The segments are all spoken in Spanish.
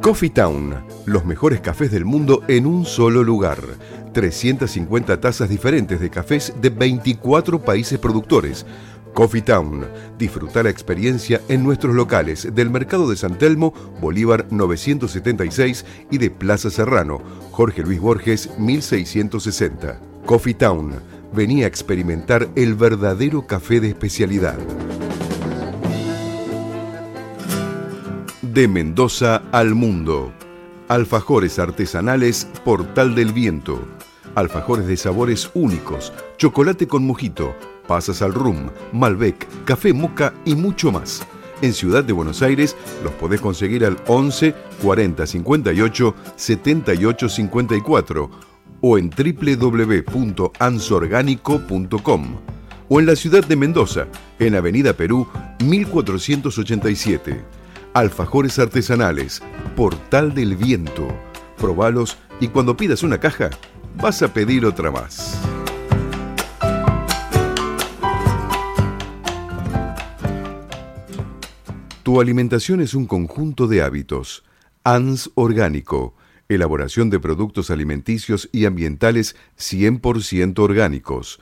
Coffee Town, los mejores cafés del mundo en un solo lugar. 350 tazas diferentes de cafés de 24 países productores. Coffee Town. Disfruta la experiencia en nuestros locales del Mercado de San Telmo, Bolívar 976 y de Plaza Serrano, Jorge Luis Borges 1660. Coffee Town. Venía a experimentar el verdadero café de especialidad. De Mendoza al mundo. Alfajores artesanales Portal del Viento. Alfajores de sabores únicos, chocolate con mojito, pasas al rum, Malbec, café moca y mucho más. En Ciudad de Buenos Aires los podés conseguir al 11 40 58 78 54 o en www.ansorgánico.com o en la ciudad de Mendoza, en Avenida Perú 1487. Alfajores artesanales, Portal del Viento. Probalos y cuando pidas una caja, vas a pedir otra más. Tu alimentación es un conjunto de hábitos. ANS Orgánico. Elaboración de productos alimenticios y ambientales 100% orgánicos,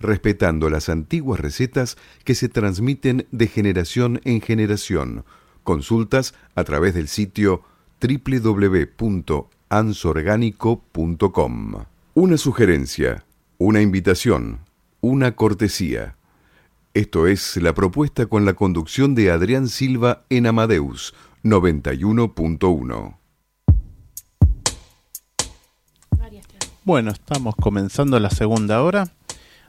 respetando las antiguas recetas que se transmiten de generación en generación Consultas a través del sitio www.ansorgánico.com. Una sugerencia, una invitación, una cortesía. Esto es la propuesta con la conducción de Adrián Silva en Amadeus 91.1. Bueno, estamos comenzando la segunda hora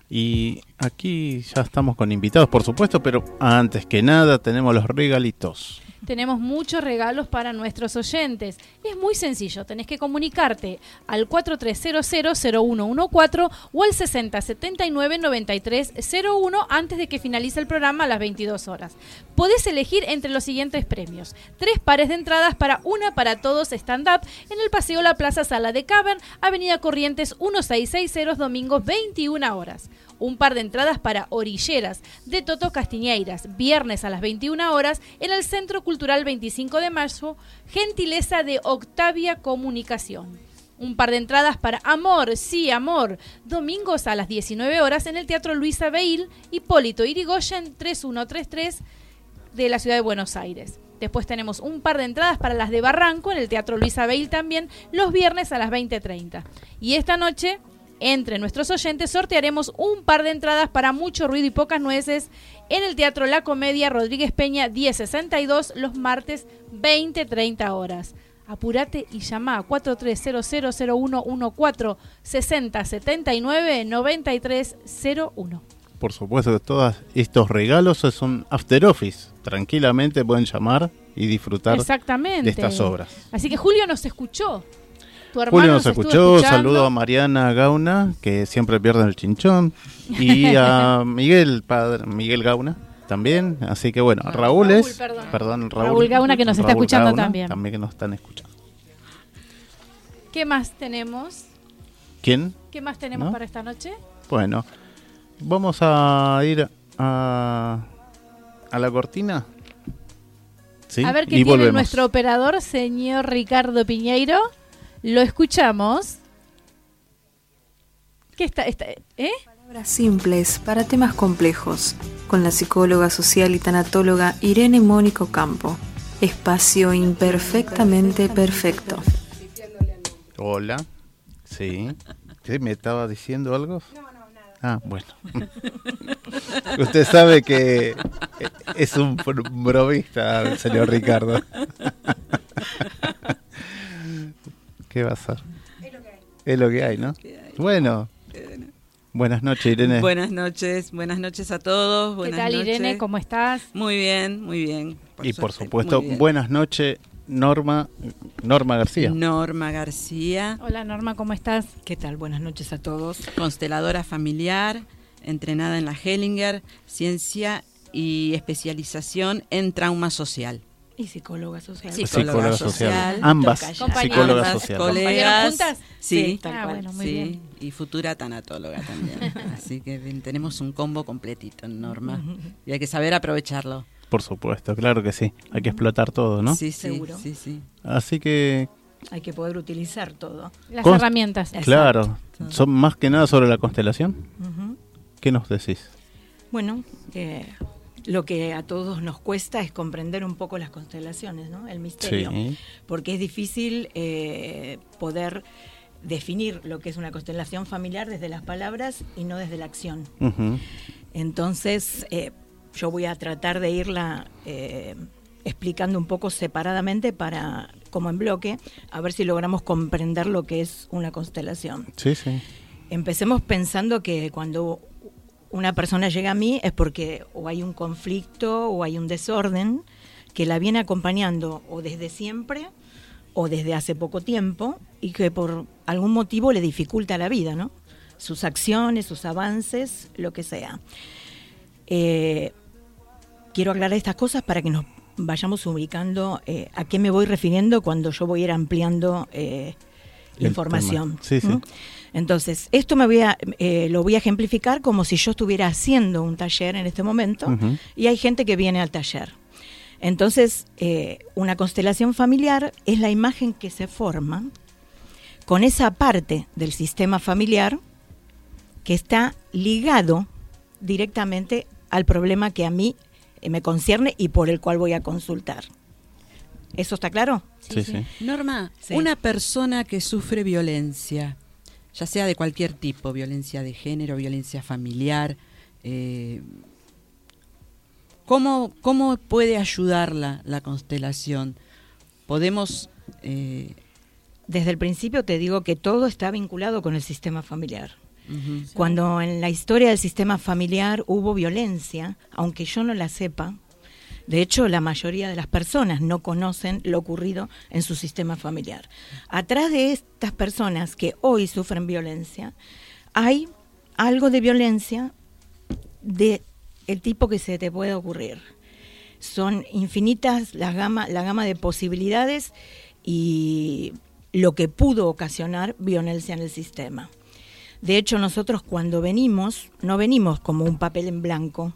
y aquí ya estamos con invitados, por supuesto, pero antes que nada tenemos los regalitos tenemos muchos regalos para nuestros oyentes. Es muy sencillo, tenés que comunicarte al 4300-0114 o al 6079-9301 antes de que finalice el programa a las 22 horas. Podés elegir entre los siguientes premios. Tres pares de entradas para Una para Todos Stand Up en el Paseo La Plaza Sala de Cavern, Avenida Corrientes 1660, domingos 21 horas un par de entradas para Orilleras de Toto Castiñeiras, viernes a las 21 horas en el Centro Cultural 25 de marzo, gentileza de Octavia Comunicación. Un par de entradas para Amor, sí, Amor, domingos a las 19 horas en el Teatro Luisa Beil, Hipólito Irigoyen 3133 de la ciudad de Buenos Aires. Después tenemos un par de entradas para las de Barranco en el Teatro Luisa Beil también, los viernes a las 20.30. Y esta noche entre nuestros oyentes sortearemos un par de entradas para mucho ruido y pocas nueces en el Teatro La Comedia Rodríguez Peña 1062 los martes 20-30 horas. Apúrate y llama a 43000114 6079 9301. Por supuesto que todos estos regalos son after office. Tranquilamente pueden llamar y disfrutar de estas obras. Así que Julio nos escuchó. Julio nos escuchó, saludo a Mariana Gauna, que siempre pierde el chinchón, y a Miguel, padre, Miguel Gauna también, así que bueno, Raúl, es, perdón. Raúl, Gauna que nos está escuchando también. También que nos están escuchando. ¿Qué más tenemos? ¿Quién? ¿Qué más tenemos para esta noche? Bueno, vamos a ir a, a la cortina. ¿Sí? A ver qué tiene nuestro operador, señor Ricardo Piñeiro. Lo escuchamos. ¿Qué está? está ¿Eh? Palabras simples para temas complejos. Con la psicóloga social y tanatóloga Irene Mónico Campo. Espacio imperfectamente perfecto. Hola. Sí. ¿Me estaba diciendo algo? No, no, nada. Ah, bueno. Usted sabe que es un bromista el señor Ricardo. ¿Qué va a ser? Es lo que hay. Es lo que hay, ¿no? Bueno. Buenas noches, Irene. Buenas noches, buenas noches a todos. Buenas ¿Qué tal, Irene? ¿Cómo estás? Muy bien, muy bien. y por supuesto, buenas noches, Norma, Norma García. Norma García. Hola, Norma, ¿cómo estás? ¿Qué tal? Buenas noches a todos. Consteladora familiar, entrenada en la Hellinger, ciencia y especialización en trauma social. Y psicóloga social. Psicóloga, social. Ambas. Psicólogas sociales. Colegas. juntas? Sí, ah, bueno, muy Bien. Y futura tanatóloga también. Así que tenemos un combo completito en Norma. Y hay que saber aprovecharlo. Por supuesto, claro que sí. Hay que explotar todo, ¿no? Sí, sí, Seguro. sí, sí. Así que, Hay que poder utilizar todo. Las Const- herramientas. claro, son más que nada sobre la constelación. ¿Qué nos decís? Bueno, eh, lo que a todos nos cuesta es comprender un poco las constelaciones, ¿no? El misterio. Sí. Porque es difícil eh, poder definir lo que es una constelación familiar desde las palabras y no desde la acción. Entonces, eh, yo voy a tratar de irla eh, explicando un poco separadamente para, como en bloque, a ver si logramos comprender lo que es una constelación. Sí, sí. Empecemos pensando que cuando una persona llega a mí es porque o hay un conflicto o hay un desorden que la viene acompañando o desde siempre o desde hace poco tiempo y que por algún motivo le dificulta la vida, ¿no? Sus acciones, sus avances, lo que sea. Eh, quiero aclarar estas cosas para que nos vayamos ubicando eh, a qué me voy refiriendo cuando yo voy a ir ampliando eh, información. Sí, sí. ¿Mm? Entonces, esto me voy a, eh, lo voy a ejemplificar como si yo estuviera haciendo un taller en este momento y hay gente que viene al taller. Entonces, eh, una constelación familiar es la imagen que se forma con esa parte del sistema familiar que está ligado directamente al problema que a mí eh, me concierne y por el cual voy a consultar. ¿Eso está claro? Sí, sí. Norma, Sí. una persona que sufre violencia, ya sea de cualquier tipo, violencia de género, violencia familiar, eh, ¿cómo, ¿cómo puede ayudarla la constelación? Podemos... eh, Desde el principio te digo que todo está vinculado con el sistema familiar. Cuando en la historia del sistema familiar hubo violencia, aunque yo no la sepa, de hecho la mayoría de las personas no conocen lo ocurrido en su sistema familiar. Atrás de estas personas que hoy sufren violencia, hay algo de violencia de el tipo que se te puede ocurrir. Son infinitas la gama, la gama de posibilidades y lo que pudo ocasionar violencia en el sistema. De hecho, nosotros cuando venimos, no venimos como un papel en blanco.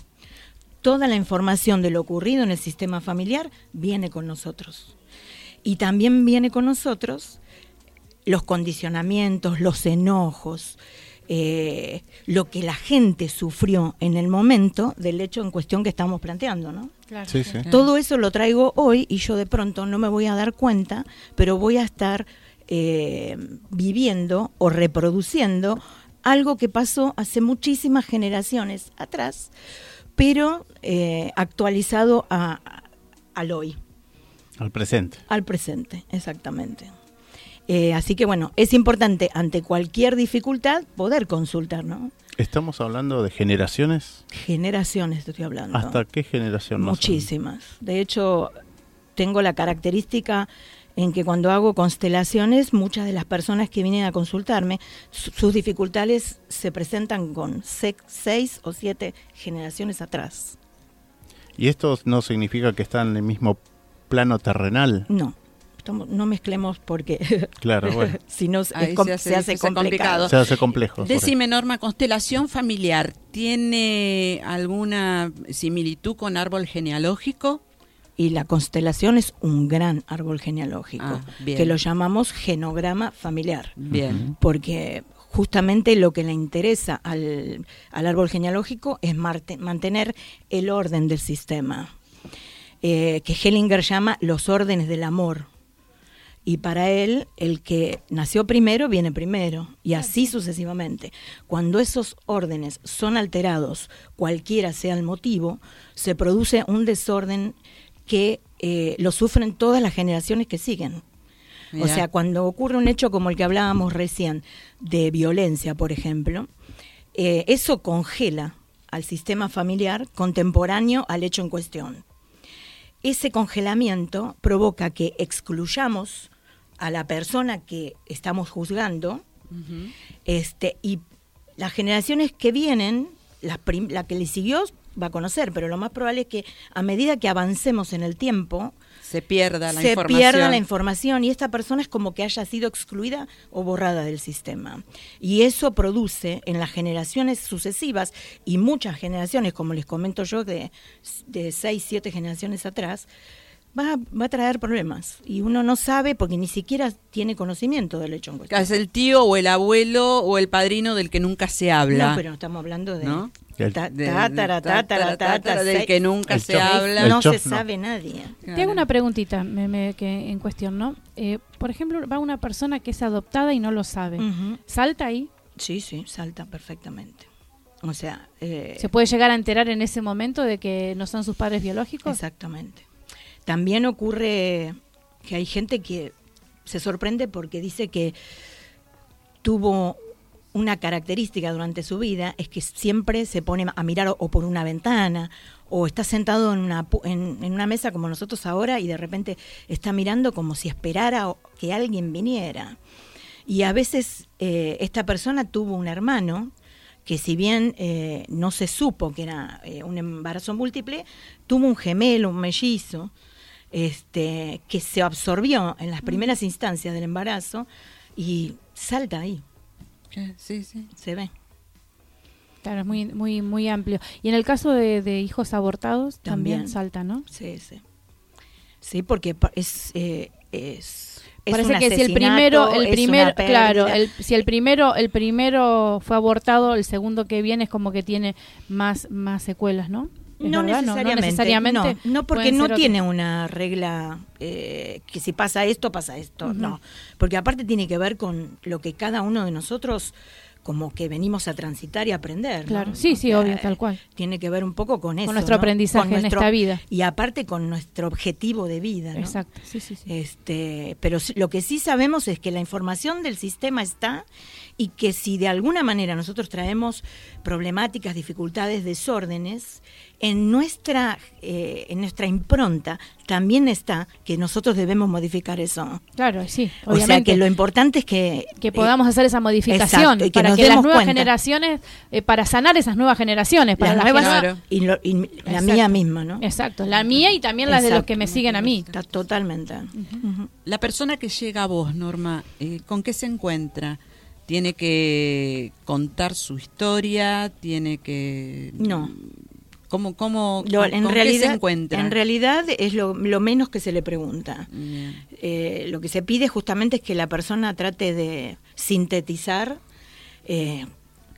Toda la información de lo ocurrido en el sistema familiar viene con nosotros. Y también viene con nosotros los condicionamientos, los enojos, eh, lo que la gente sufrió en el momento del hecho en cuestión que estamos planteando, ¿no? Claro, Sí, sí. sí. Todo eso lo traigo hoy y yo de pronto no me voy a dar cuenta, pero voy a estar eh, viviendo o reproduciendo algo que pasó hace muchísimas generaciones atrás, pero eh, actualizado a- a- al hoy, Al presente. al presente, exactamente. Eh, así que bueno, es importante ante cualquier dificultad poder consultar, ¿no? Estamos hablando de generaciones. Generaciones estoy hablando. ¿Hasta qué generación? más? Muchísimas. De hecho, tengo la característica en que cuando hago constelaciones, muchas de las personas que vienen a consultarme, su- sus dificultades se presentan con se- seis o siete generaciones atrás. Y esto no significa que están en el mismo plano terrenal. No, estamos- no mezclemos porque Claro, bueno. si no se se hace- hace, se hace complicado. complicado. Se hace complejo. Decime, Norma, constelación familiar, ¿tiene alguna similitud con árbol genealógico? Y la constelación es un gran árbol genealógico, Ah, que lo llamamos genograma familiar. Bien. porque justamente lo que le interesa al, al árbol genealógico es marte- mantener el orden del sistema, eh, que Hellinger llama los órdenes del amor. Y para él, el que nació primero viene primero, y así sucesivamente. Cuando esos órdenes son alterados, cualquiera sea el motivo, se produce un desorden que eh, lo sufren todas las generaciones que siguen. O sea, cuando ocurre un hecho como el que hablábamos recién, de violencia, por ejemplo, eh, eso congela al sistema familiar contemporáneo al hecho en cuestión. Ese congelamiento provoca que excluyamos a la persona que estamos juzgando este, y las generaciones que vienen, prim- la que le siguió va a conocer, pero lo más probable es que a medida que avancemos en el tiempo, se pierda la se información. pierda la información y esta persona es como que haya sido excluida o borrada del sistema. Y eso produce en las generaciones sucesivas y muchas generaciones, como les comento yo, de, de seis, siete generaciones atrás, va, va a traer problemas. Y uno no sabe porque ni siquiera tiene conocimiento del hecho en cuestión. Es el tío o el abuelo o el padrino del que nunca se habla. No, pero estamos hablando de... ¿No? El- tátara, tátara, tátara, del que nunca se chof. habla. No chof, se no. sabe nadie. Te hago una preguntita me- me- que, en cuestión, ¿no? Eh, por ejemplo, va una persona que es adoptada y no lo sabe. ¿Salta ahí? Sí, sí, salta perfectamente. O sea, eh, ¿Se puede llegar a enterar en ese momento de que no son sus padres biológicos? Exactamente. También ocurre que hay gente que se sorprende porque dice que tuvo una característica durante su vida, es que siempre se pone a mirar o, por una ventana o está sentado en una, en, en una mesa como nosotros ahora y de repente está mirando como si esperara que alguien viniera. Y a veces eh, esta persona tuvo un hermano que si bien eh, no se supo que era eh, un embarazo múltiple, tuvo un gemelo, un mellizo, este, que se absorbió en las primeras instancias del embarazo y salta ahí, Sí, sí. se ve. Claro, es muy, muy, muy amplio. Y en el caso de, de hijos abortados también, También. salta, ¿no? Sí, sí. Sí, porque es... eh, es Parece que si el primero, el primero, claro, el, si el primero, el primero fue abortado, el segundo que viene es como que tiene más, más secuelas, ¿no? ¿Es No verdad? necesariamente, necesariamente. no, no, porque no tiene una regla eh, que si pasa esto, pasa esto, no. Porque aparte tiene que ver con lo que cada uno de nosotros como que venimos a transitar y aprender. ¿no? Claro, sí, O sí, sea, obvio, tal cual. Tiene que ver un poco con eso. nuestro ¿no? aprendizaje en esta vida. Y aparte con nuestro objetivo de vida. ¿no? Exacto, sí, sí, sí. Este, pero lo que sí sabemos es que la información del sistema está y que si de alguna manera nosotros traemos problemáticas, dificultades, desórdenes, en nuestra, eh, en nuestra impronta también está que nosotros debemos modificar eso. Claro, sí, O sea que lo importante es que... que eh, podamos hacer esa modificación exacto, y que para nos que las nuevas cuenta. generaciones, eh, para sanar esas nuevas generaciones, para las las nuevas no- y, lo- y la Exacto. mía misma, ¿no? Exacto, la mía y también las de los que me siguen a mí. Está totalmente. La persona que llega a vos, Norma, eh, ¿con qué se encuentra? ¿Tiene que contar su historia? ¿Tiene que...? No. ¿Cómo, cómo, Lo- en con qué realidad, se encuentra? en realidad es lo, lo menos que se le pregunta. Eh, lo que se pide justamente es que la persona trate de sintetizar eh,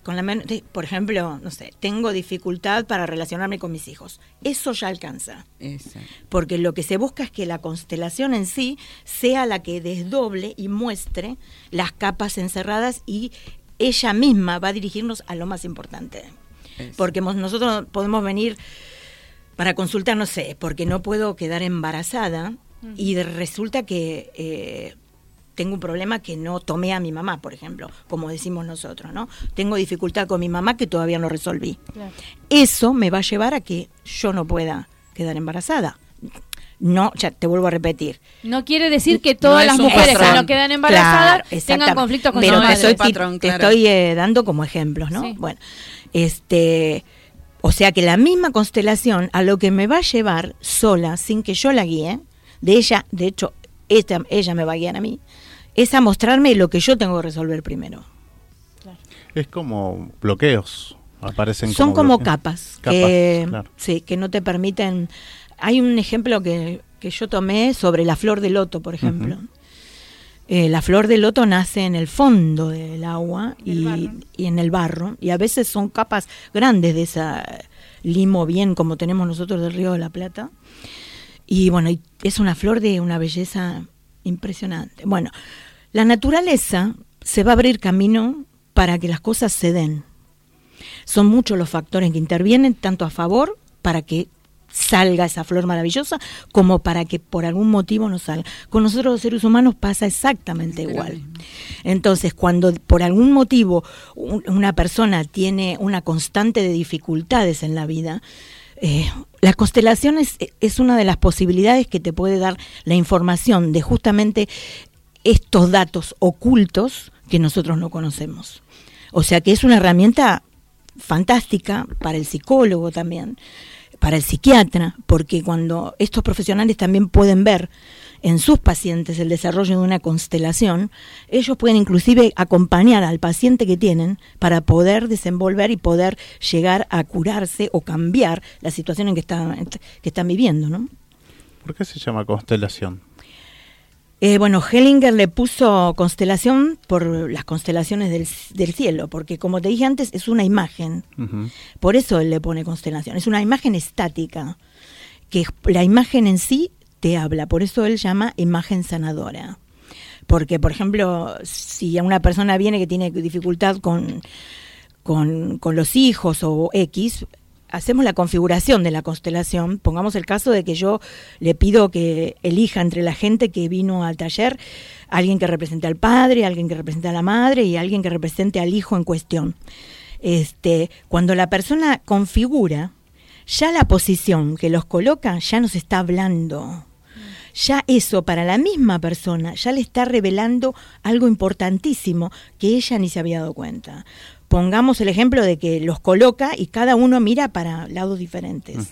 con la de- por ejemplo, no sé, tengo dificultad para relacionarme con mis hijos. Eso ya alcanza, Esa. porque lo que se busca es que la constelación en sí sea la que desdoble y muestre las capas encerradas y ella misma va a dirigirnos a lo más importante. Porque nosotros podemos venir para consultar, no sé, porque no puedo quedar embarazada y resulta que eh, tengo un problema que no tomé a mi mamá, por ejemplo, como decimos nosotros, ¿no? Tengo dificultad con mi mamá que todavía no resolví. Claro. Eso me va a llevar a que yo no pueda quedar embarazada. No, ya te vuelvo a repetir. No quiere decir que todas No las mujeres que no quedan embarazadas Claro, tengan conflictos con Pero su te madre. estoy, Patrón, te claro. estoy, eh, dando como ejemplos, ¿no? Sí. Bueno, este, o sea que la misma constelación a lo que me va a llevar sola, sin que yo la guíe, de ella, de hecho, esta, ella me va a guiar a mí, es a mostrarme lo que yo tengo que resolver primero. Es como bloqueos. Aparecen Son como capas, Capas, que, claro. sí, que no te permiten. Hay un ejemplo que, que yo tomé sobre la flor de loto, por ejemplo. Eh, la flor de loto nace en el fondo del agua y, y en el barro, y a veces son capas grandes de esa limo bien como tenemos nosotros del Río de la Plata. Y bueno, y es una flor de una belleza impresionante. Bueno, la naturaleza se va a abrir camino para que las cosas se den. Son muchos los factores que intervienen, tanto a favor para que salga esa flor maravillosa, como para que por algún motivo no salga. Con nosotros los seres humanos pasa exactamente igual. mismo. Entonces, cuando por algún motivo un- una persona tiene una constante de dificultades en la vida, eh, la constelación es, es una de las posibilidades que te puede dar la información de justamente estos datos ocultos que nosotros no conocemos. O sea que es una herramienta fantástica para el psicólogo también, para el psiquiatra, porque cuando estos profesionales también pueden ver en sus pacientes el desarrollo de una constelación, ellos pueden inclusive acompañar al paciente que tienen para poder desenvolver y poder llegar a curarse o cambiar la situación en que, están que están viviendo. ¿no? ¿Por qué se llama constelación? Eh, bueno, Hellinger le puso constelación por las constelaciones del, del, cielo, porque como te dije antes, es una imagen. Por eso él le pone constelación. Es una imagen estática, que la imagen en sí te habla. Por eso él llama imagen sanadora. Porque, por ejemplo, si a una persona viene que tiene dificultad con, con, con los hijos o X, hacemos la configuración de la constelación, pongamos el caso de que yo le pido que elija entre la gente que vino al taller alguien que represente al padre, alguien que represente a la madre y alguien que represente al hijo en cuestión. Este, cuando la persona configura, ya la posición que los coloca ya nos está hablando. Ya eso para la misma persona ya le está revelando algo importantísimo que ella ni se había dado cuenta pongamos el ejemplo de que los coloca y cada uno mira para lados diferentes.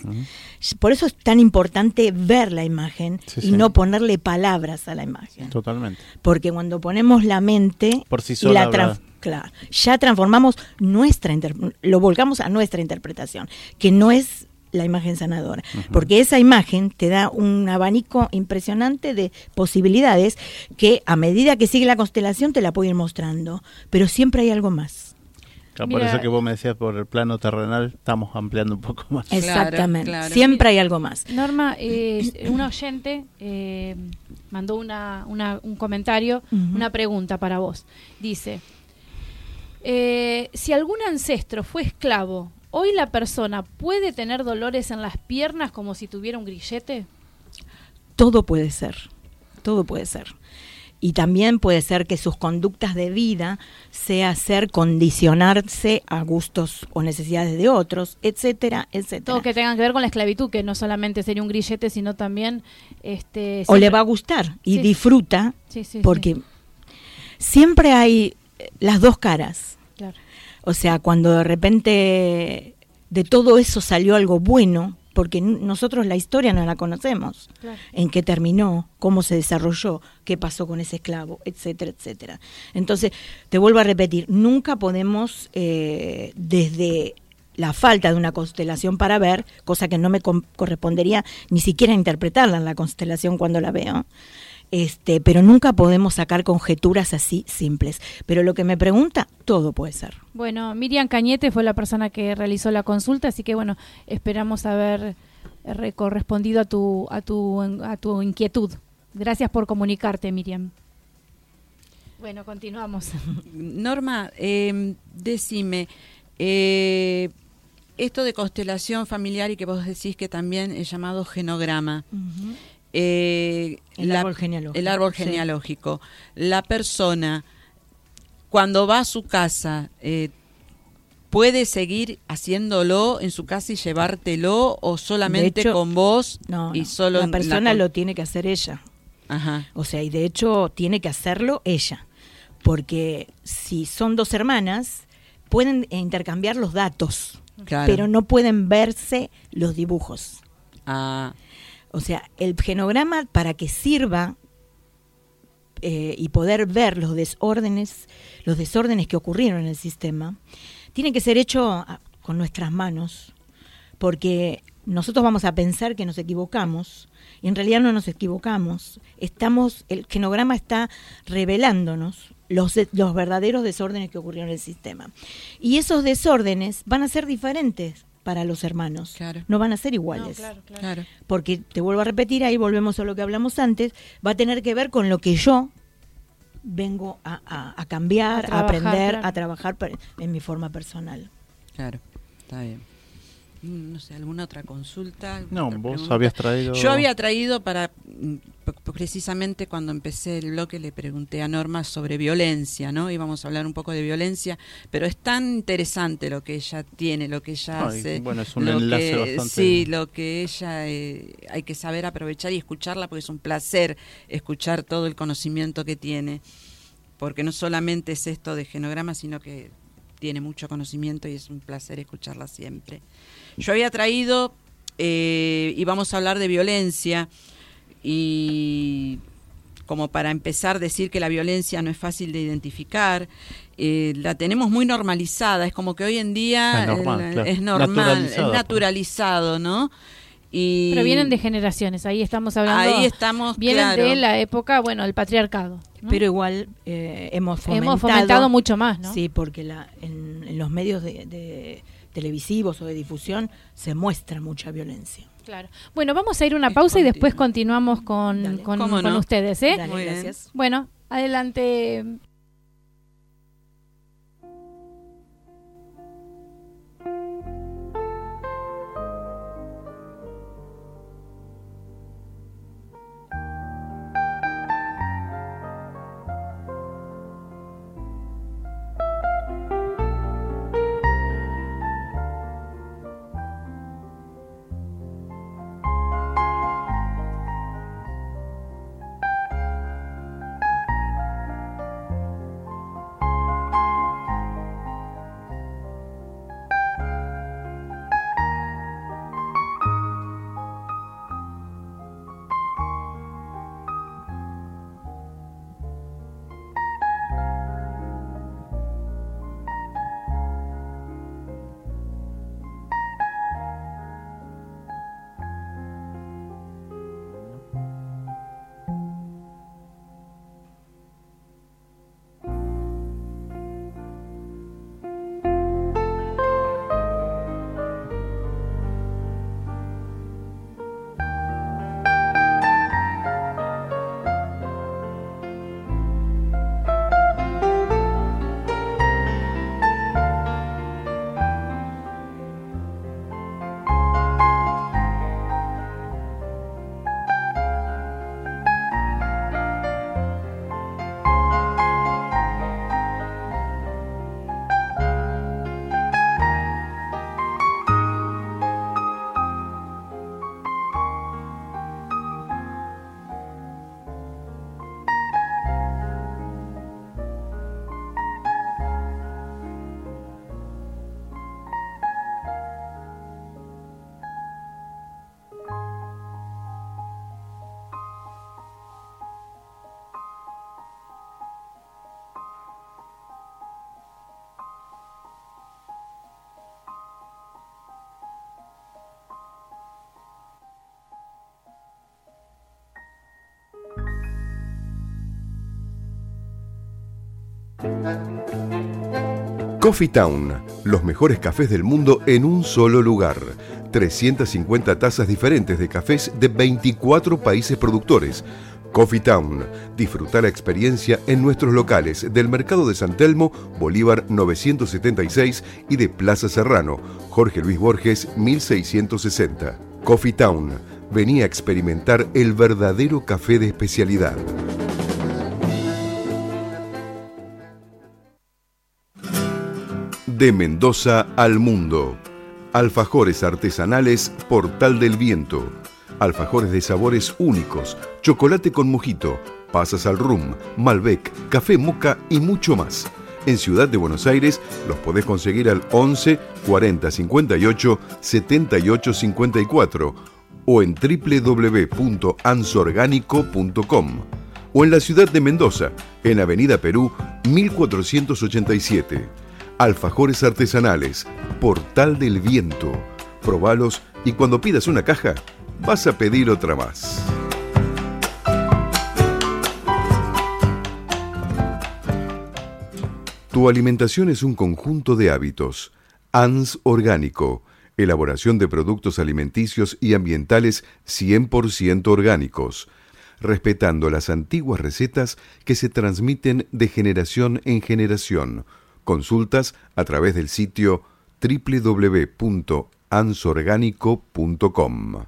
Por eso es tan importante ver la imagen y no ponerle palabras a la imagen. Totalmente. Porque cuando ponemos la mente por sí sola, claro, ya transformamos nuestra lo volcamos a nuestra interpretación, que no es la imagen sanadora, porque esa imagen te da un abanico impresionante de posibilidades que a medida que sigue la constelación te la puedo ir mostrando, pero siempre hay algo más por eso que vos me decías por el plano terrenal, estamos ampliando un poco más. Exactamente, siempre hay algo más. Norma, eh, un oyente eh, mandó una, un comentario, una pregunta para vos. Dice, eh, si algún ancestro fue esclavo, ¿hoy la persona puede tener dolores en las piernas como si tuviera un grillete? Todo puede ser, todo puede ser y también puede ser que sus conductas de vida sea ser condicionarse a gustos o necesidades de otros, etcétera, etcétera. Todo que tengan que ver con la esclavitud, que no solamente sería un grillete, sino también este o le va a gustar y disfruta, porque siempre hay las dos caras. O sea, cuando de repente de todo eso salió algo bueno, porque nosotros la historia no la conocemos, en qué terminó, cómo se desarrolló, qué pasó con ese esclavo, etcétera, etcétera. Entonces, te vuelvo a repetir, nunca podemos eh, desde la falta de una constelación para ver, cosa que no me correspondería ni siquiera interpretarla en la constelación cuando la veo, este, pero nunca podemos sacar conjeturas así simples. Pero lo que me pregunta, todo puede ser. Bueno, Miriam Cañete fue la persona que realizó la consulta, así que bueno, esperamos haber correspondido a tu, a tu, a tu inquietud. Gracias por comunicarte, Miriam. Bueno, continuamos. Norma, eh, decime, eh, esto de constelación familiar y que vos decís que también es llamado genograma. Eh, el, árbol genealógico. el árbol genealógico. La persona, cuando va a su casa, eh, ¿puede seguir haciéndolo en su casa y llevártelo o solamente con vos? No, y solo la persona lo tiene que hacer ella. Ajá. O sea, y de hecho tiene que hacerlo ella. Porque si son dos hermanas, pueden intercambiar los datos, pero no pueden verse los dibujos. Ah. O sea, el genograma para que sirva eh, y poder ver los desórdenes, los desórdenes que ocurrieron en el sistema, tiene que ser hecho ah, con nuestras manos, porque nosotros vamos a pensar que nos equivocamos y en realidad no nos equivocamos. Estamos, el genograma está revelándonos los, los verdaderos desórdenes que ocurrieron en el sistema. Y esos desórdenes van a ser diferentes para los hermanos. No van a ser iguales. Porque, te vuelvo a repetir, ahí volvemos a lo que hablamos antes, va a tener que ver con lo que yo vengo a, cambiar, a, aprender, a trabajar en mi forma personal. Claro, está bien. Mm, no sé, alguna otra consulta. No, vos habías traído. Yo había traído para, mm, precisamente cuando empecé el bloque, le pregunté a Norma sobre violencia, ¿no? Íbamos a hablar un poco de violencia, pero es tan interesante lo que ella tiene, lo que ella hace. Bueno, es un enlace bastante. Sí, lo que ella. Eh, hay que saber aprovechar y escucharla porque es un placer escuchar todo el conocimiento que tiene. Porque no solamente es esto de genograma, sino que tiene mucho conocimiento y es un placer escucharla siempre. Yo había traído eh, y vamos a hablar de violencia y como para empezar decir que la violencia no es fácil de identificar, eh, la tenemos muy normalizada, es como que hoy en día es normal, es naturalizado, ¿no? Y Pero vienen de generaciones, ahí estamos hablando. Ahí estamos, Vienen de la época, bueno, del patriarcado. Pero igual eh, hemos fomentado. Hemos fomentado mucho más, ¿no? Sí, porque la, en, los medios de, televisivos o de difusión se muestra mucha violencia. Claro. Bueno, vamos a ir una pausa y después continuamos con, con, ustedes, ¿eh? gracias. Bueno, adelante. Coffee Town, los mejores cafés del mundo en un solo lugar. 350 tazas diferentes de cafés de 24 países productores. Coffee Town. Disfruta la experiencia en nuestros locales del Mercado de San Telmo, Bolívar 976 y de Plaza Serrano, Jorge Luis Borges 1660. Coffee Town. Venía a experimentar el verdadero café de especialidad. De Mendoza al mundo. Alfajores artesanales Portal del Viento. Alfajores de sabores únicos, chocolate con mojito, pasas al rum, Malbec, café moca y mucho más. En Ciudad de Buenos Aires los podés conseguir al 11 40 58 78 54 o en www.ansorgánico.com o en la ciudad de Mendoza, en Avenida Perú 1487. Alfajores artesanales, Portal del Viento. Probalos y cuando pidas una caja, vas a pedir otra más. Tu alimentación es un conjunto de hábitos. ANS Orgánico. Elaboración de productos alimenticios y ambientales 100% orgánicos, respetando las antiguas recetas que se transmiten de generación en generación Consultas a través del sitio www.ansorgánico.com.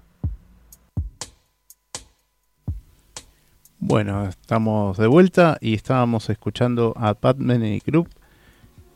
Bueno, estamos de vuelta y estábamos escuchando a Pat Many Group,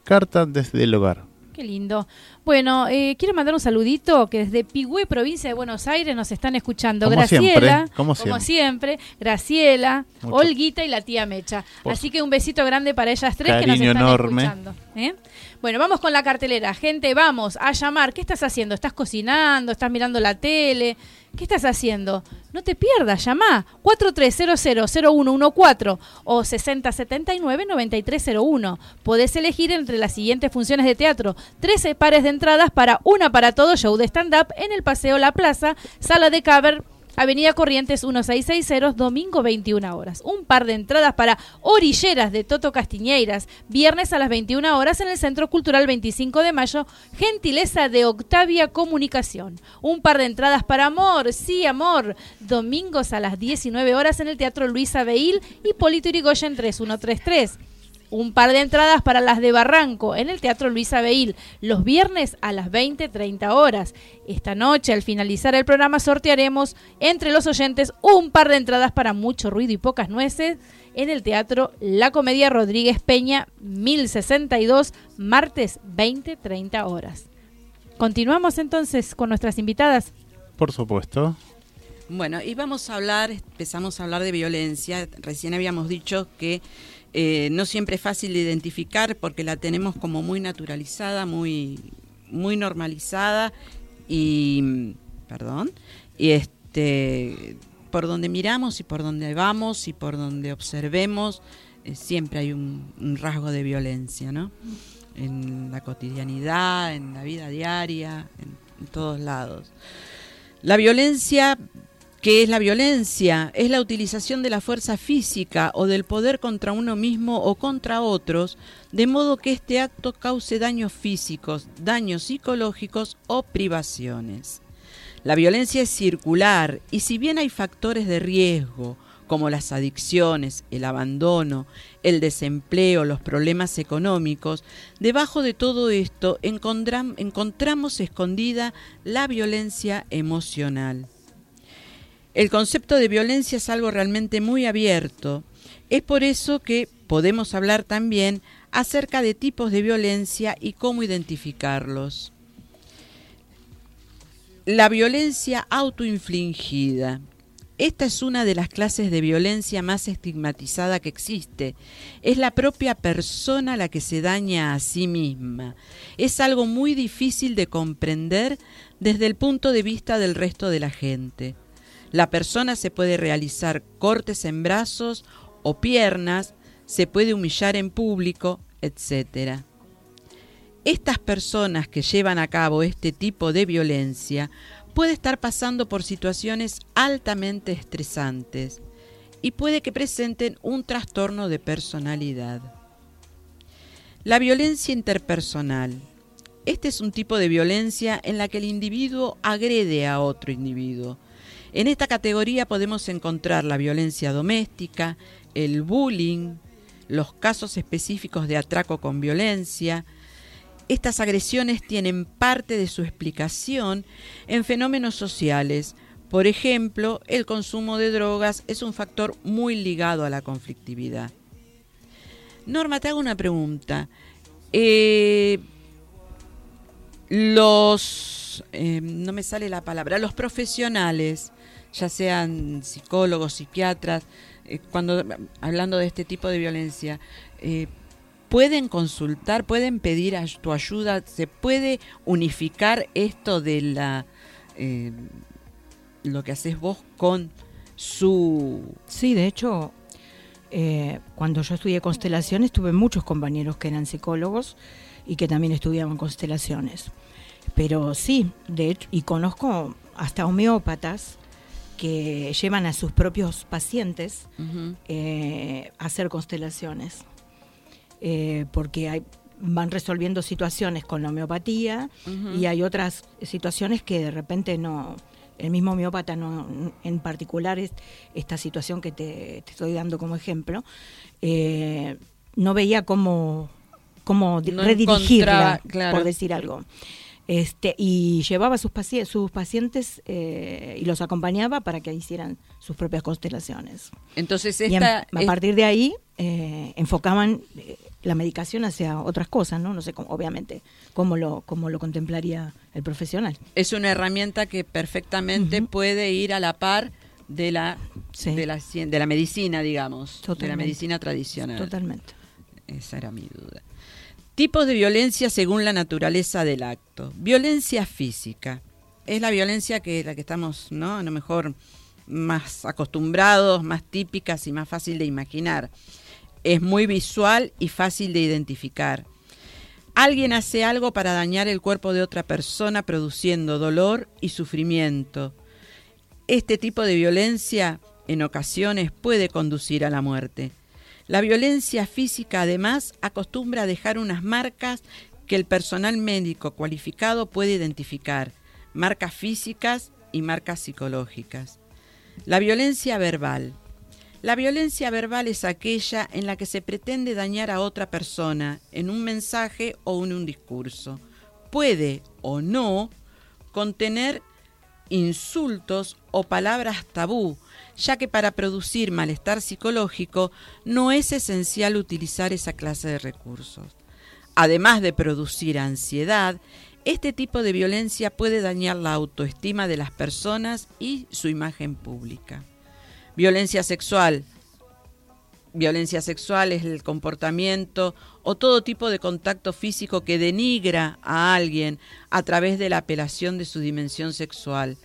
Carta desde el hogar. Qué lindo. Bueno, eh, quiero mandar un saludito que desde Pigüé, provincia de Buenos Aires, nos están escuchando. Graciela, como, siempre. Graciela, Olguita y la tía Mecha. Así que un besito grande para ellas tres que nos están escuchando. ¿Eh? Bueno, vamos con la cartelera. Gente, vamos a llamar. ¿Qué estás haciendo? ¿Estás cocinando? ¿Estás mirando la tele? ¿Qué estás haciendo? No te pierdas, llama 4300-0114 o 6079-9301. Podés elegir entre las siguientes funciones de teatro. 13 pares de entradas para una para todo show de stand-up en el Paseo La Plaza, sala de cover Avenida Corrientes 1660, domingo 21 horas. Un par de entradas para Orilleras de Toto Castiñeiras, viernes a las 21 horas en el Centro Cultural 25 de Mayo, gentileza de Octavia Comunicación. Un par de entradas para Amor, sí, Amor, domingos a las 19 horas en el Teatro Luisa Beil y Polito Irigoyen 3133 un par de entradas para las de Barranco en el Teatro Luisa Beil los viernes a las 20.30 horas. Esta noche, al finalizar el programa, sortearemos entre los oyentes un par de entradas para mucho ruido y pocas nueces en el Teatro La Comedia Rodríguez Peña 1062, martes 20.30 horas. Continuamos entonces con nuestras invitadas. Por supuesto. Bueno, y vamos a hablar, empezamos a hablar de violencia. Recién habíamos dicho que eh, no siempre es fácil de identificar porque la tenemos como muy naturalizada, muy, muy normalizada y, perdón, y este, por donde miramos y por donde vamos y por donde observemos, eh, siempre hay un, rasgo de violencia, ¿no? En la cotidianidad, en la vida diaria, en todos lados. La violencia ¿Qué es la violencia? Es la utilización de la fuerza física o del poder contra uno mismo o contra otros, de modo que este acto cause daños físicos, daños psicológicos o privaciones. La violencia es circular y si bien hay factores de riesgo, como las adicciones, el abandono, el desempleo, los problemas económicos, debajo de todo esto encontramos escondida la violencia emocional. El concepto de violencia es algo realmente muy abierto. Es por eso que podemos hablar también acerca de tipos de violencia y cómo identificarlos. La violencia autoinfligida. Esta es una de las clases de violencia más estigmatizada que existe. Es la propia persona la que se daña a sí misma. Es algo muy difícil de comprender desde el punto de vista del resto de la gente. La persona se puede realizar cortes en brazos o piernas, se puede humillar en público, etc. Estas personas que llevan a cabo este tipo de violencia puede estar pasando por situaciones altamente estresantes y puede que presenten un trastorno de personalidad. La violencia interpersonal. Este es un tipo de violencia en la que el individuo agrede a otro individuo, en esta categoría podemos encontrar la violencia doméstica, el bullying, los casos específicos de atraco con violencia. Estas agresiones tienen parte de su explicación en fenómenos sociales. Por ejemplo, el consumo de drogas es un factor muy ligado a la conflictividad. Norma, te hago una pregunta. Eh, los, eh, no me sale la palabra, los profesionales ya sean psicólogos, psiquiatras, eh, cuando hablando de este tipo de violencia, eh, pueden consultar, pueden pedir tu ayuda, se puede unificar esto de la eh, lo que haces vos con su sí, de hecho cuando yo estudié constelaciones tuve muchos compañeros que eran psicólogos y que también estudiaban constelaciones. Pero sí, de hecho, y conozco hasta homeópatas que llevan a sus propios pacientes eh, a hacer constelaciones, eh, porque van resolviendo situaciones con la homeopatía y hay otras situaciones que de repente no, el mismo homeópata no, en particular es esta situación que te, estoy dando como ejemplo, eh, no veía cómo, cómo redirigirla, por decir algo. Este, y llevaba a sus, pacientes, sus pacientes eh, y los acompañaba para que hicieran sus propias constelaciones. Entonces, a, partir de ahí eh, enfocaban eh, la medicación hacia otras cosas, ¿no? No sé, cómo, obviamente, cómo lo, cómo lo contemplaría el profesional. Es una herramienta que perfectamente puede ir a la par de la, de la, de la medicina, digamos, de la medicina tradicional. Totalmente. Esa era mi duda. Tipos de violencia según la naturaleza del acto. Violencia física. Es la violencia que la que estamos, ¿no? A lo mejor más acostumbrados, más típicas y más fácil de imaginar. Es muy visual y fácil de identificar. Alguien hace algo para dañar el cuerpo de otra persona produciendo dolor y sufrimiento. Este tipo de violencia en ocasiones puede conducir a la muerte. La violencia física además acostumbra a dejar unas marcas que el personal médico cualificado puede identificar, marcas físicas y marcas psicológicas. La violencia verbal. La violencia verbal es aquella en la que se pretende dañar a otra persona en un mensaje o en un discurso. Puede o no contener insultos o palabras tabú, ya que para producir malestar psicológico no es esencial utilizar esa clase de recursos. Además de producir ansiedad, este tipo de violencia puede dañar la autoestima de las personas y su imagen pública. Violencia sexual. Violencia sexual es el comportamiento o todo tipo de contacto físico que denigra a alguien a través de la apelación de su dimensión sexual.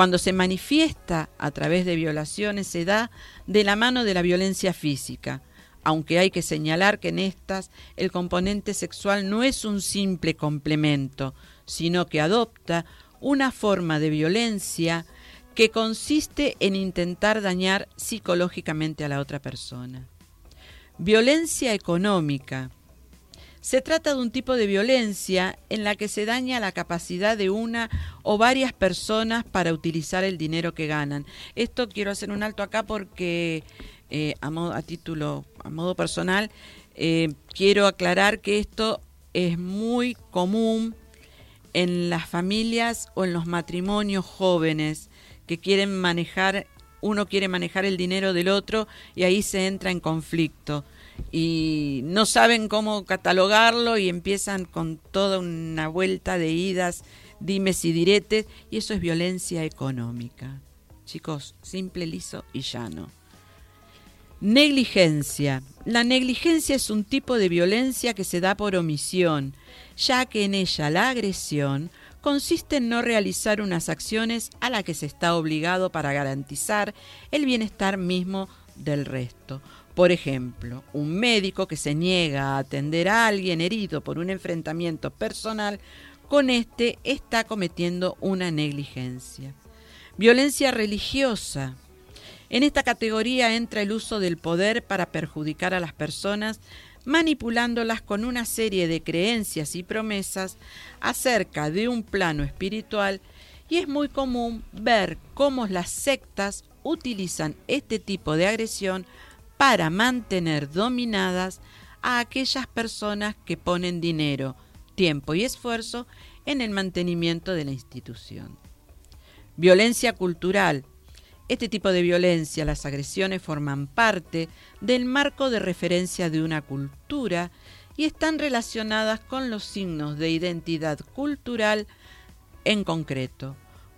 Cuando se manifiesta a través de violaciones se da de la mano de la violencia física, aunque hay que señalar que en estas el componente sexual no es un simple complemento, sino que adopta una forma de violencia que consiste en intentar dañar psicológicamente a la otra persona. Violencia económica. Se trata de un tipo de violencia en la que se daña la capacidad de una o varias personas para utilizar el dinero que ganan. Esto quiero hacer un alto acá porque eh, a, modo, a título, a modo personal, eh, quiero aclarar que esto es muy común en las familias o en los matrimonios jóvenes que quieren manejar, uno quiere manejar el dinero del otro y ahí se entra en conflicto y no saben cómo catalogarlo y empiezan con toda una vuelta de idas, dimes y diretes y eso es violencia económica. Chicos, simple, liso y llano. Negligencia. La negligencia es un tipo de violencia que se da por omisión, ya que en ella la agresión consiste en no realizar unas acciones a las que se está obligado para garantizar el bienestar mismo del resto. Por ejemplo, un médico que se niega a atender a alguien herido por un enfrentamiento personal, con este está cometiendo una negligencia. Violencia religiosa. En esta categoría entra el uso del poder para perjudicar a las personas manipulándolas con una serie de creencias y promesas acerca de un plano espiritual y es muy común ver cómo las sectas utilizan este tipo de agresión para mantener dominadas a aquellas personas que ponen dinero, tiempo y esfuerzo en el mantenimiento de la institución. Violencia cultural este tipo de violencia, las agresiones, forman parte del marco de referencia de una cultura y están relacionadas con los signos de identidad cultural en concreto.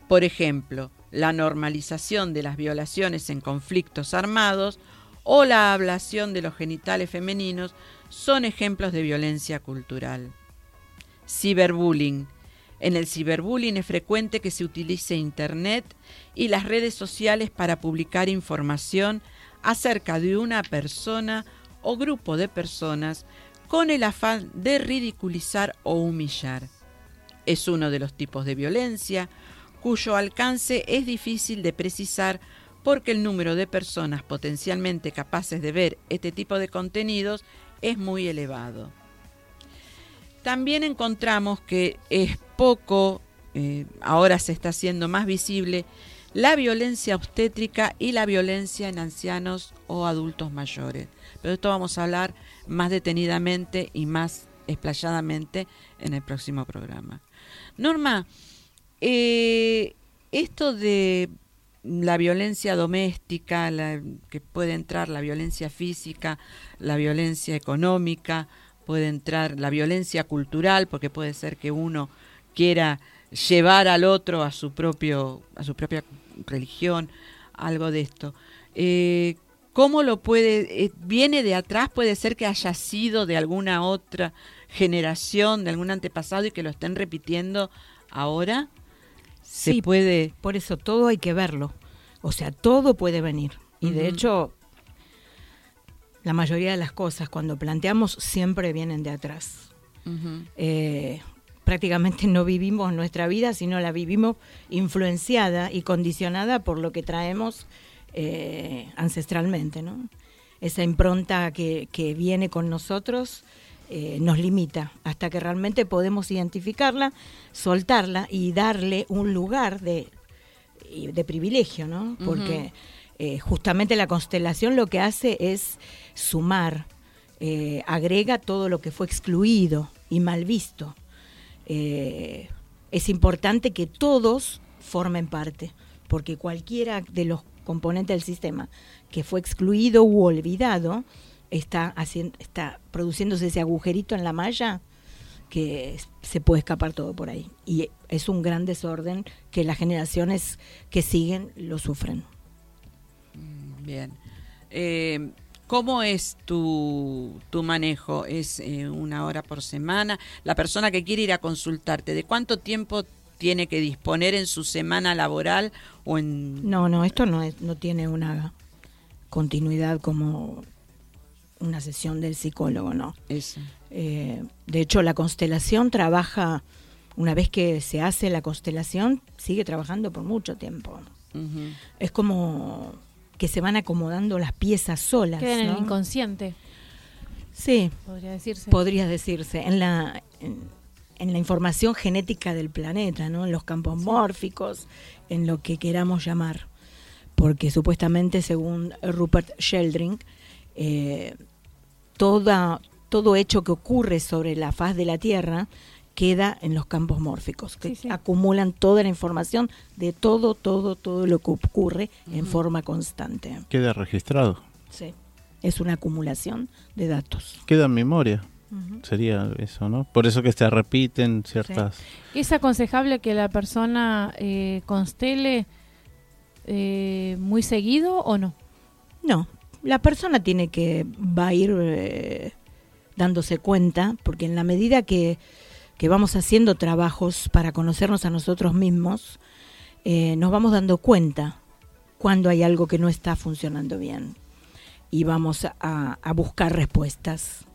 Por ejemplo, la normalización de las violaciones en conflictos armados o la ablación de los genitales femeninos son ejemplos de violencia cultural. Ciberbullying en el ciberbullying es frecuente que se utilice Internet y las redes sociales para publicar información acerca de una persona o grupo de personas con el afán de ridiculizar o humillar. Es uno de los tipos de violencia cuyo alcance es difícil de precisar porque el número de personas potencialmente capaces de ver este tipo de contenidos es muy elevado. También encontramos que es poco, eh, ahora se está haciendo más visible, la violencia obstétrica y la violencia en ancianos o adultos mayores. Pero esto vamos a hablar más detenidamente y más explayadamente en el próximo programa. Norma, eh, esto de la violencia doméstica, que puede entrar la violencia física, la violencia económica, puede entrar la violencia cultural, porque puede ser que uno quiera llevar al otro a su propio a su propia religión, algo de esto. Eh, ¿Cómo lo puede? Eh, ¿Viene de atrás? ¿Puede ser que haya sido de alguna otra generación, de algún antepasado y que lo estén repitiendo ahora, se Sí, puede... Por eso todo hay que verlo. O sea, todo puede venir. Y de hecho, la mayoría de las cosas cuando planteamos siempre vienen de atrás. Eh, prácticamente no vivimos nuestra vida, sino la vivimos influenciada y condicionada por lo que traemos eh, ancestralmente, ¿no? Esa impronta que, que viene con nosotros eh, nos limita hasta que realmente podemos identificarla, soltarla y darle un lugar de, de privilegio, ¿no? Porque eh, justamente la constelación lo que hace es sumar, eh, agrega todo lo que fue excluido y mal visto. Es importante que todos formen parte, porque cualquiera de los componentes del sistema que fue excluido u olvidado está, haciendo, está produciéndose ese agujerito en la malla que se puede escapar todo por ahí. Y es un gran desorden que las generaciones que siguen lo sufren. Bien. Eh, ¿Cómo es tu, tu manejo? ¿Es eh, una hora por semana? La persona que quiere ir a consultarte, ¿de cuánto tiempo tiene que disponer en su semana laboral o en... No, no, esto no, es, no tiene una continuidad como una sesión del psicólogo, no. Eso. Eh, de hecho, la constelación trabaja, una vez que se hace la constelación, sigue trabajando por mucho tiempo. Es como que se van acomodando las piezas solas. Queda en el inconsciente, Sí, podría decirse. podría decirse, en la, en, en la información genética del planeta, ¿no? en los campos mórficos, en lo que queramos llamar. Porque supuestamente, según Rupert Sheldrake, eh, toda, todo hecho que ocurre sobre la faz de la Tierra queda en los campos mórficos, que Sí, sí. acumulan toda la información de todo, todo, todo lo que ocurre en forma constante. Queda registrado. Sí. Es una acumulación de datos. Queda en memoria. Sería eso, ¿no? Por eso que se repiten ciertas... ¿Es aconsejable que la persona eh, constele eh, muy seguido o no? No, la persona tiene que va a ir eh, dándose cuenta, porque en la medida que, que vamos haciendo trabajos para conocernos a nosotros mismos, eh, nos vamos dando cuenta cuando hay algo que no está funcionando bien y vamos a, a buscar respuestas.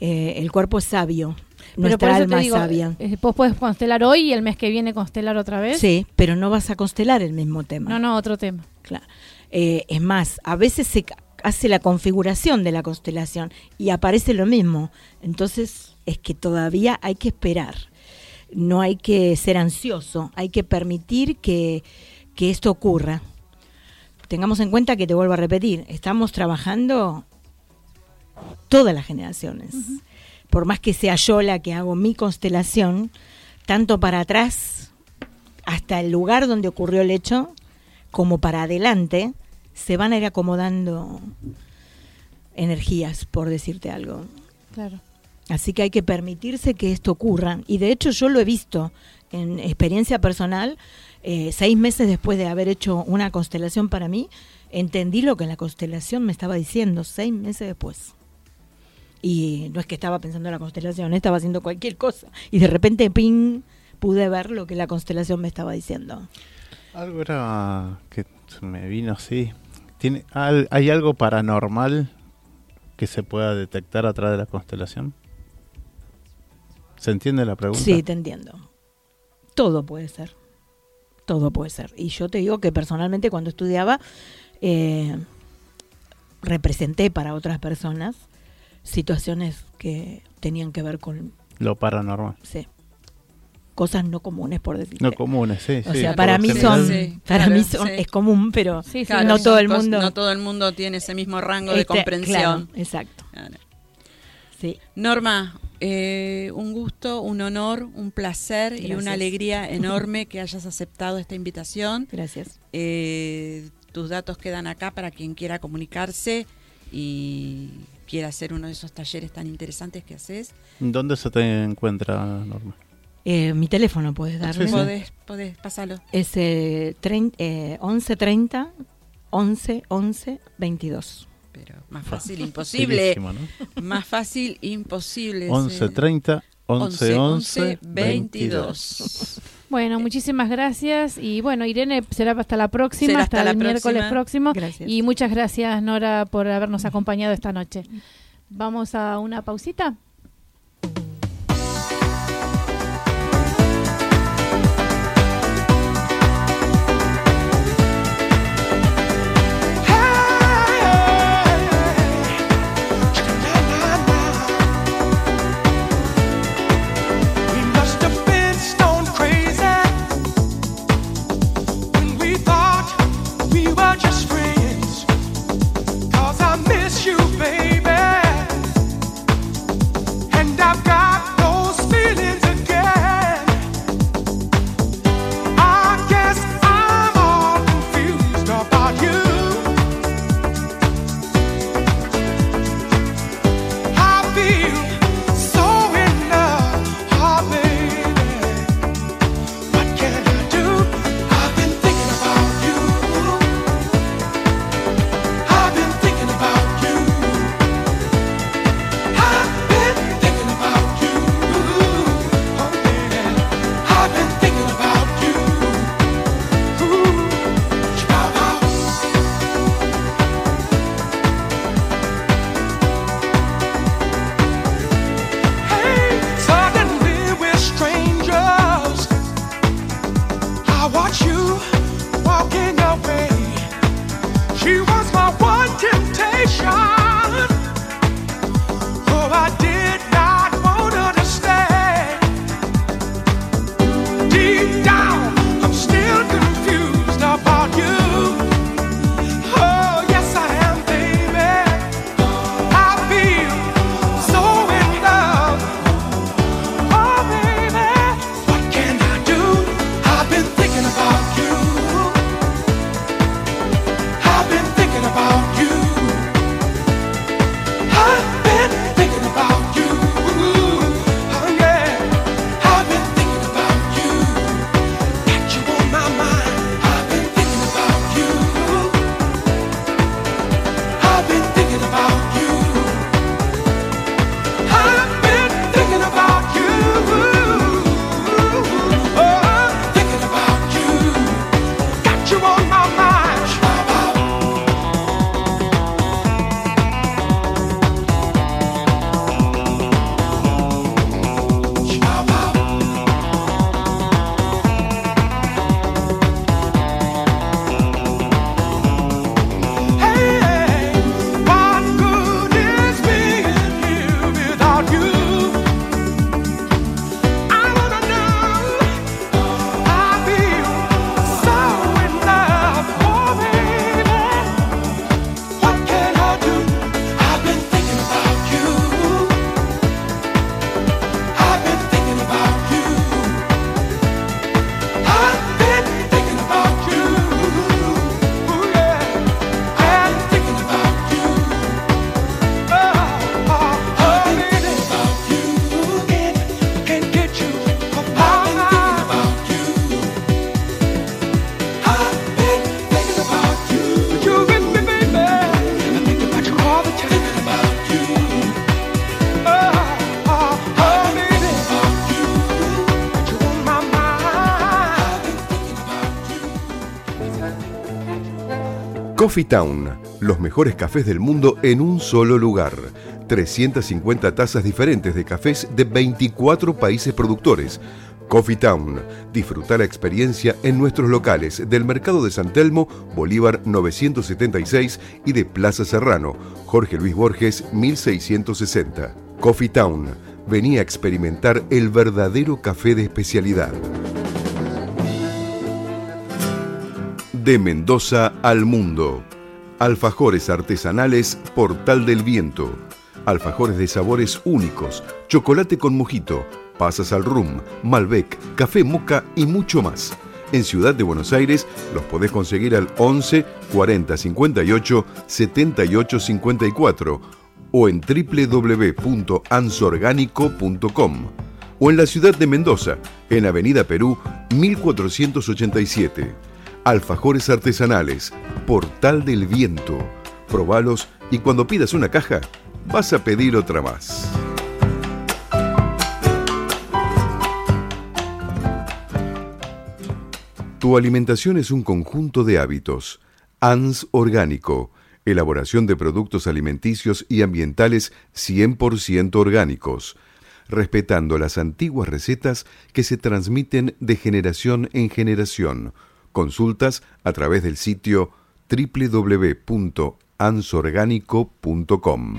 Eh, el cuerpo es sabio, Pero por nuestra eso alma digo, sabia. vos puedes constelar hoy y el mes que viene constelar otra vez. Sí, pero no vas a constelar el mismo tema. No, no, otro tema. Claro. Eh, es más, a veces se hace la configuración de la constelación y aparece lo mismo. Entonces es que todavía hay que esperar. No hay que ser ansioso, hay que permitir que, que esto ocurra. Tengamos en cuenta que te vuelvo a repetir, estamos trabajando todas las generaciones. Por más que sea yo la que hago mi constelación, tanto para atrás hasta el lugar donde ocurrió el hecho, como para adelante, se van a ir acomodando energías, por decirte algo. Claro. Así que hay que permitirse que esto ocurra. Y de hecho yo lo he visto en experiencia personal, eh, seis meses después de haber hecho una constelación para mí, entendí lo que la constelación me estaba diciendo, seis meses después. Y no es que estaba pensando en la constelación, estaba haciendo cualquier cosa. Y de repente, ping, pude ver lo que la constelación me estaba diciendo. Algo era que me vino así. ¿Tiene, al- ¿Hay algo paranormal que se pueda detectar a través de la constelación? ¿Se entiende la pregunta? Sí, te entiendo. Todo puede ser. Todo puede ser. Y yo te digo que personalmente cuando estudiaba, eh, representé para otras personas situaciones que tenían que ver con Lo paranormal. sí, cosas no comunes, por decirte. No comunes, sí. o sí, sea, para mí son, Sí, para claro, mí son, sí. es común, pero Sí, sí, Claro, no todo el mundo. No todo el mundo tiene ese mismo rango de este, comprensión. claro, exacto. Claro. Sí. Norma, eh, un gusto, un honor, un placer y una alegría enorme que hayas aceptado esta invitación. Gracias. Eh, tus datos quedan acá para quien quiera comunicarse y quiera hacer uno de esos talleres tan interesantes que haces. ¿Dónde se te encuentra, Norma? Eh, mi teléfono puedes darme. Sí, sí. Podés, podés, pasalo. Es eh, eh, 1130 11 11 22. pero más fácil imposible. Más fácil imposible. 11.30, 11, 11, 22. Bueno, muchísimas gracias y bueno, Irene será hasta la próxima, hasta, el miércoles próximo. Y muchas gracias Nora por habernos acompañado esta noche. Vamos a una pausita. Coffee Town, los mejores cafés del mundo en un solo lugar. 350 tazas diferentes de cafés de 24 países productores. Coffee Town. Disfruta la experiencia en nuestros locales del Mercado de San Telmo, Bolívar 976 y de Plaza Serrano, Jorge Luis Borges 1660. Coffee Town. Venía a experimentar el verdadero café de especialidad. De Mendoza al mundo. Alfajores artesanales Portal del Viento. Alfajores de sabores únicos, chocolate con mojito, pasas al rum, Malbec, café moca y mucho más. En Ciudad de Buenos Aires los podés conseguir al 11 40 58 78 54 o en www.ansorgánico.com o en la ciudad de Mendoza, en Avenida Perú 1487. Alfajores artesanales, Portal del Viento. Probalos Y cuando pidas una caja, vas a pedir otra más. Tu alimentación es un conjunto de hábitos. ANS Orgánico, elaboración de productos alimenticios y ambientales 100% orgánicos, respetando las antiguas recetas que se transmiten de generación en generación. Consultas a través del sitio www.ansorgánico.com.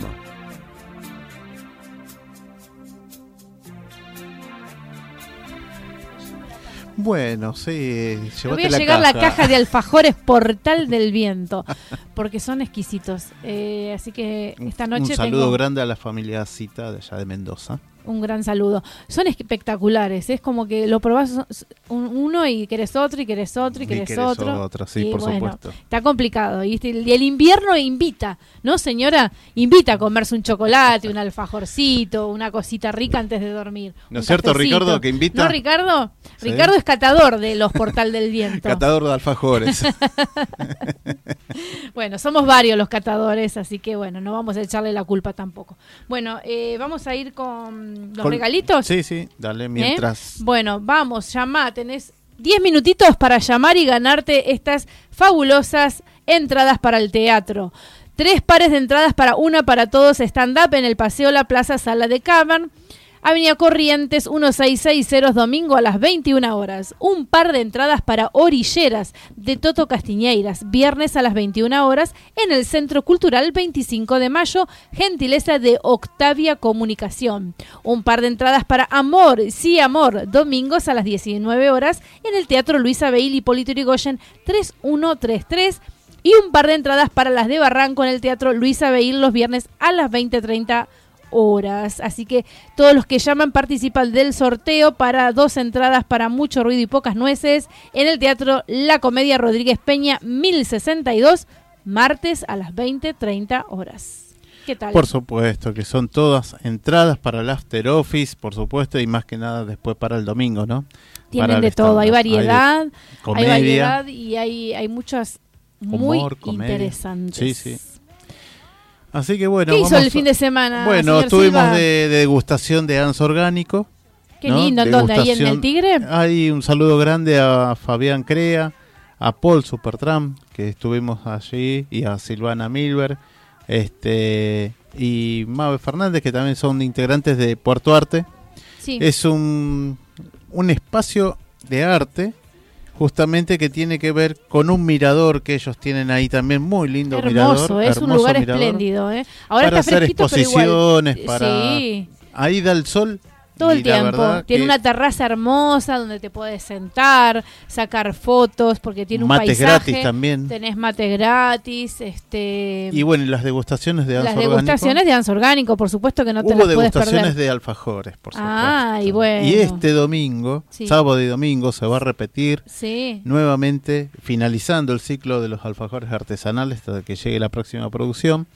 Bueno, sí, voy a llegar la caja de alfajores Portal del Viento, porque son exquisitos. Eh, así que esta noche. Un saludo grande a la familia Cita de allá de Mendoza un gran saludo. Son espectaculares, es como que lo probás uno y querés otro y querés otro y querés, otro. sí, por supuesto. Está complicado. Y el invierno invita, ¿no, señora? Invita a comerse un chocolate, un alfajorcito, una cosita rica antes de dormir. ¿No es cierto, Ricardo, que invita? ¿No, Ricardo? Ricardo es catador de los Portal del Viento. catador de alfajores. bueno, somos varios los catadores, así que bueno, no vamos a echarle la culpa tampoco. Bueno, eh, vamos a ir con los regalitos? Sí, sí, dale ¿Eh? mientras. Bueno, vamos, llama, tenés 10 minutitos para llamar y ganarte estas fabulosas entradas para el teatro. Tres pares de entradas para una para todos stand-up en el Paseo La Plaza Sala de Cavern. Avenida Corrientes 1660 domingo a las 21 horas. Un par de entradas para Orilleras de Toto Castiñeiras, viernes a las 21 horas en el Centro Cultural 25 de mayo, gentileza de Octavia Comunicación. Un par de entradas para Amor, sí Amor, domingos a las 19 horas en el Teatro Luisa Beil y Polito Yrigoyen 3133 y un par de entradas para las de Barranco en el Teatro Luisa Beil los viernes a las 20.30 horas. Así que todos los que llaman participan del sorteo para dos entradas para mucho ruido y pocas nueces en el Teatro La Comedia Rodríguez Peña 1062, martes a las 20.30 horas. ¿Qué tal? Por supuesto, que son todas entradas para el After Office, por supuesto, y más que nada después para el domingo, ¿no? Tienen de todo, hay variedad, hay, variedad y hay, hay muchas muy interesantes. Sí, sí. Así que bueno. ¿Qué hizo el fin de semana? Bueno, estuvimos de, degustación de ANS orgánico. Qué lindo, ¿dónde? ¿Ahí en el Tigre? Hay un saludo grande a Fabián Crea, a Paul Supertram, que estuvimos allí, y a Silvana Milber, este y Mabe Fernández, que también son integrantes de Puerto Arte. Sí. Es un, un espacio de arte justamente que tiene que ver con un mirador que ellos tienen ahí también, muy lindo hermoso, Es un lugar espléndido, ¿eh? Ahora para hacer exposiciones, para... Ahí da el sol todo el tiempo. Tiene una terraza hermosa donde te puedes sentar, sacar fotos, porque tiene un mate gratis también. Tenés mate gratis. este Y bueno, las degustaciones de Las degustaciones de Anso Orgánico, por supuesto que no te las puedes perder. degustaciones de alfajores, por supuesto. Ah, y bueno. Y este domingo, sábado y domingo, se va a repetir nuevamente, finalizando el ciclo de los alfajores artesanales hasta que llegue la próxima producción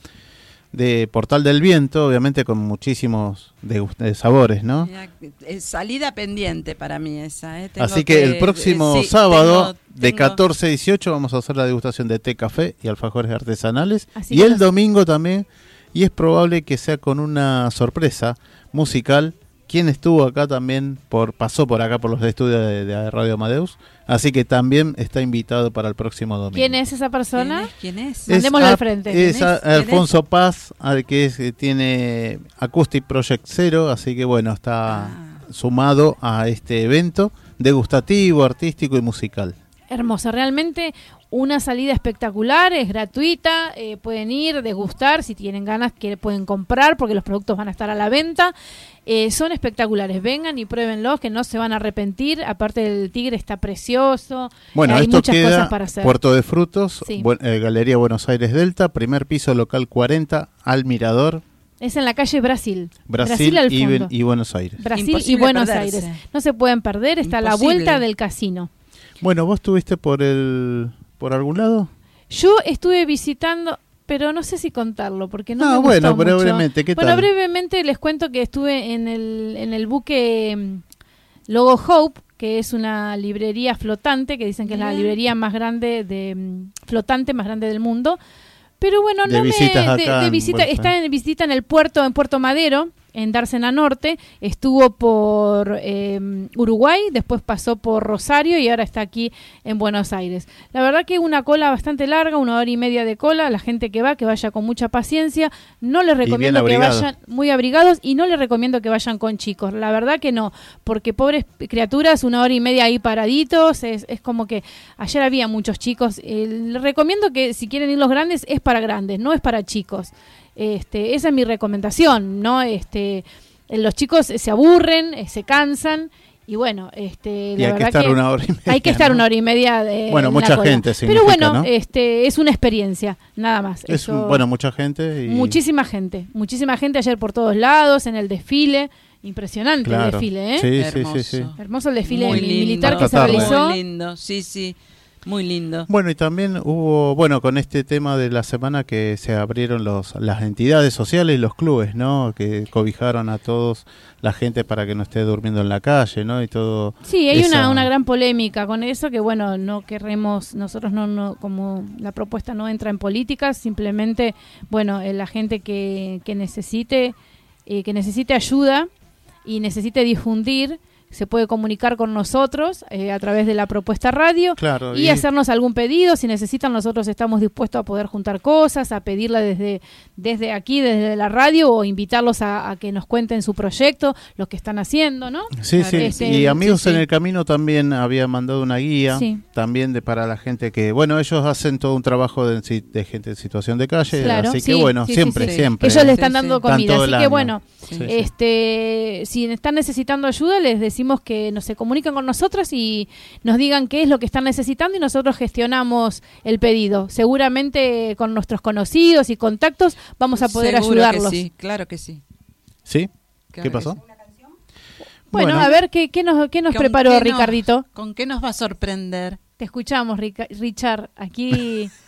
de Portal del Viento, obviamente con muchísimos de, sabores, ¿no? Salida pendiente para mí esa. ¿eh? Así que, el próximo sábado de 14 a 18 vamos a hacer la degustación de té, café y alfajores artesanales. y el domingo también, y es probable que sea con una sorpresa musical quien estuvo acá también, por pasó por acá por los estudios de, Radio Amadeus, así que también está invitado para el próximo domingo. ¿Quién es esa persona? ¿Quién es? Mandémoslo al frente. Es, Alfonso Paz, al que es, tiene Acoustic Project Zero, así que bueno, está ah. sumado a este evento degustativo, artístico y musical. Hermosa, realmente una salida espectacular, es gratuita, eh, pueden ir, degustar, si tienen ganas que pueden comprar porque los productos van a estar a la venta. Eh, son espectaculares, vengan y pruébenlos, que no se van a arrepentir. Aparte del tigre está precioso. Bueno, hay muchas cosas para hacer. Puerto de Frutos, eh, Galería Buenos Aires Delta, primer piso local 40, al Mirador. Es en la calle Brasil. Brasil, y, Buenos Aires. Brasil y Buenos Aires. No se pueden perder, está a la vuelta del casino. Bueno, ¿vos estuviste por el por algún lado? Yo estuve visitando, pero no sé si contarlo, porque no, no me bueno, brevemente, ¿qué Bueno, brevemente les cuento que estuve en el, en el buque mm, Logo Hope, que es una librería flotante, que dicen que es la librería más grande de mm, flotante más grande del mundo. Pero bueno, De no me. acá de visita, está en visita en el puerto, en Puerto Madero, en Dársena Norte. Estuvo por eh, Uruguay, después pasó por Rosario y ahora está aquí en Buenos Aires. La verdad que una cola bastante larga, una hora y media de cola. La gente que va, que vaya con mucha paciencia. No les recomiendo que vayan muy abrigados y no les recomiendo que vayan con chicos. La verdad que no, porque pobres criaturas, una hora y media ahí paraditos, es, es como que ayer había muchos chicos. Eh, les recomiendo que si quieren ir los grandes, es para grandes, no es para chicos. Este, esa es mi recomendación, ¿no? Este, eh, los chicos se aburren, eh, se cansan y bueno, este, Y la hay que verdad estar una hora y media, Hay que estar ¿no? una hora y media de Bueno, mucha cola. gente Pero bueno, ¿no? este, es una experiencia, nada más. Es Eso- un- bueno, mucha gente y Muchísima gente, muchísima gente ayer por todos lados, en el desfile. Impresionante el desfile, ¿eh? Sí, sí, Hermoso. sí, sí. Hermoso el desfile Muy mi- lindo. militar que se realizó. Muy lindo, sí, sí, muy lindo. Bueno, y también hubo, bueno, con este tema de la semana que se abrieron los, las entidades sociales y los clubes, ¿no? Que cobijaron a todos la gente para que no esté durmiendo en la calle, ¿no? Y todo. Sí, hay esa- una, una gran polémica con eso que bueno, no queremos, nosotros no, no, como la propuesta no entra en política, simplemente, bueno, eh, la gente que, que necesite, eh, que necesite ayuda y necesite difundir, se puede comunicar con nosotros eh, a través de la propuesta radio Claro, y, y- hacernos algún pedido. Si necesitan, nosotros estamos dispuestos a poder juntar cosas, a pedirla desde, desde aquí, desde la radio, o invitarlos a, a que nos cuenten su proyecto, lo que están haciendo, ¿no? Sí, sí. Este, y amigos sí, sí. en el camino también había mandado una guía, Sí. también de para la gente que, bueno, ellos hacen todo un trabajo de, de gente en situación de calle, Claro, así sí, que bueno, siempre, siempre. Ellos le están dando comida, así que bueno, este, si están necesitando ayuda, les decimos que nos se comunican con nosotros y nos digan qué es lo que están necesitando y nosotros gestionamos el pedido. Seguramente con nuestros conocidos y contactos vamos a poder Seguro que ayudarlos. sí, claro que sí. ¿Sí? Claro ¿Qué pasó? sí. Bueno, Bueno. a ver qué, qué nos, qué nos ¿Con preparó qué nos- Ricardito. ¿Con qué nos va a sorprender? Te escuchamos, Rica- Richard. Aquí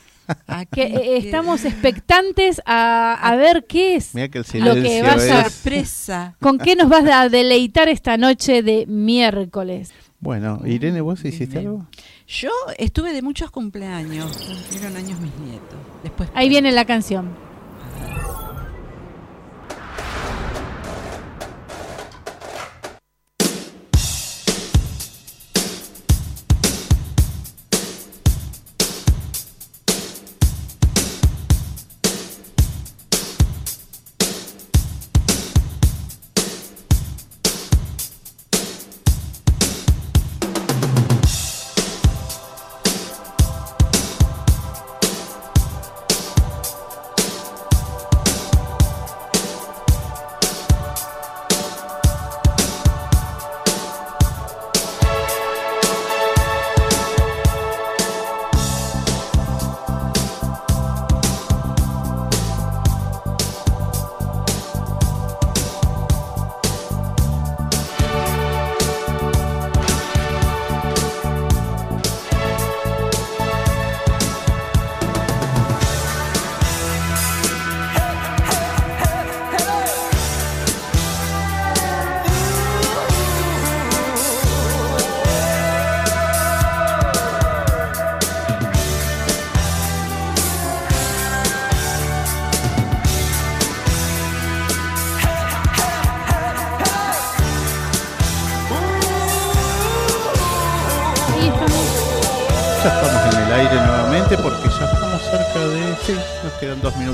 Que, eh, estamos expectantes a, a ver qué es Mira que el lo que vaya es... sorpresa. ¿Con qué nos vas a deleitar esta noche de miércoles? Bueno, Irene, ¿vos hiciste algo? Yo estuve de muchos cumpleaños, cumplieron años mis nietos. Después Ahí viene la canción.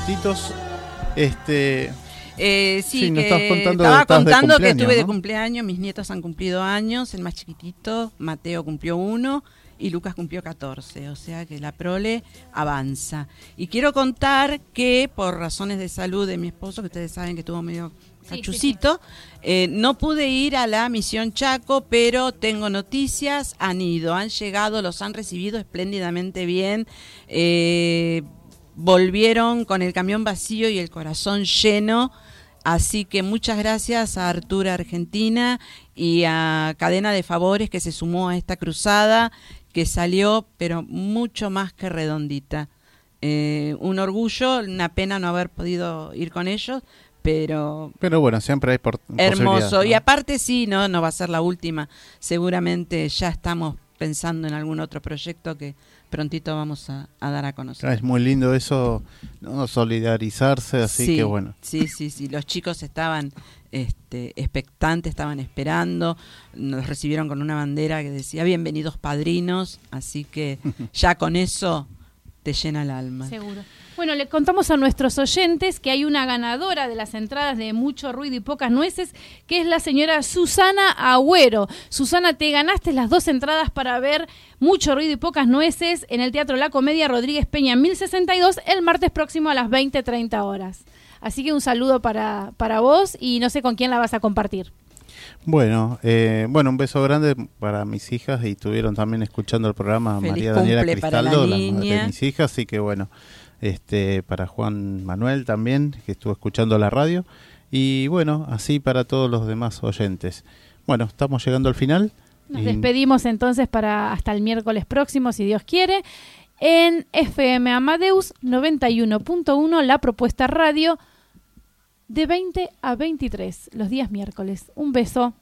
Minutitos. Este... Eh, sí, que contando, estaba contando que estuve de cumpleaños, mis nietos han cumplido años, el más chiquitito, Mateo cumplió uno y Lucas cumplió 14, o sea que la prole avanza. Y quiero contar que por razones de salud de mi esposo, que ustedes saben que estuvo medio Sí, cachucito, eh, no pude ir a la misión Chaco, pero tengo noticias, han ido, han llegado, los han recibido espléndidamente bien. eh, volvieron con el camión vacío y el corazón lleno. Así que muchas gracias a Artura Argentina y a Cadena de Favores que se sumó a esta cruzada que salió, pero mucho más que redondita. Eh, un orgullo, una pena no haber podido ir con ellos, pero Pero bueno, siempre hay por, hermoso. Y aparte sí, no, no va a ser la última. Seguramente ya estamos pensando en algún otro proyecto que prontito vamos a, dar a conocer. Ah, es muy lindo eso, ¿no? solidarizarse, así que bueno. Sí, sí, sí, los chicos estaban este, expectantes, estaban esperando, nos recibieron con una bandera que decía bienvenidos padrinos, así que ya con eso te llena el alma. Seguro. Bueno, le contamos a nuestros oyentes que hay una ganadora de las entradas de Mucho Ruido y Pocas Nueces, que es la señora Susana Agüero. Susana, te ganaste las dos entradas para ver Mucho Ruido y Pocas Nueces en el Teatro La Comedia Rodríguez Peña 1062 el martes próximo a las 20.30 horas. Así que un saludo para, para vos y no sé con quién la vas a compartir. Bueno, eh, bueno, un beso grande para mis hijas y estuvieron también escuchando el programa María Daniela Cristaldo, la, madre de mis hijas, así que bueno, este, para Juan Manuel también, que estuvo escuchando la radio, y bueno, así para todos los demás oyentes. Bueno, estamos llegando al final. Nos despedimos entonces para hasta el miércoles próximo, si Dios quiere, en FM Amadeus 91.1, la propuesta radio de 20 a 23, los días miércoles. Un beso.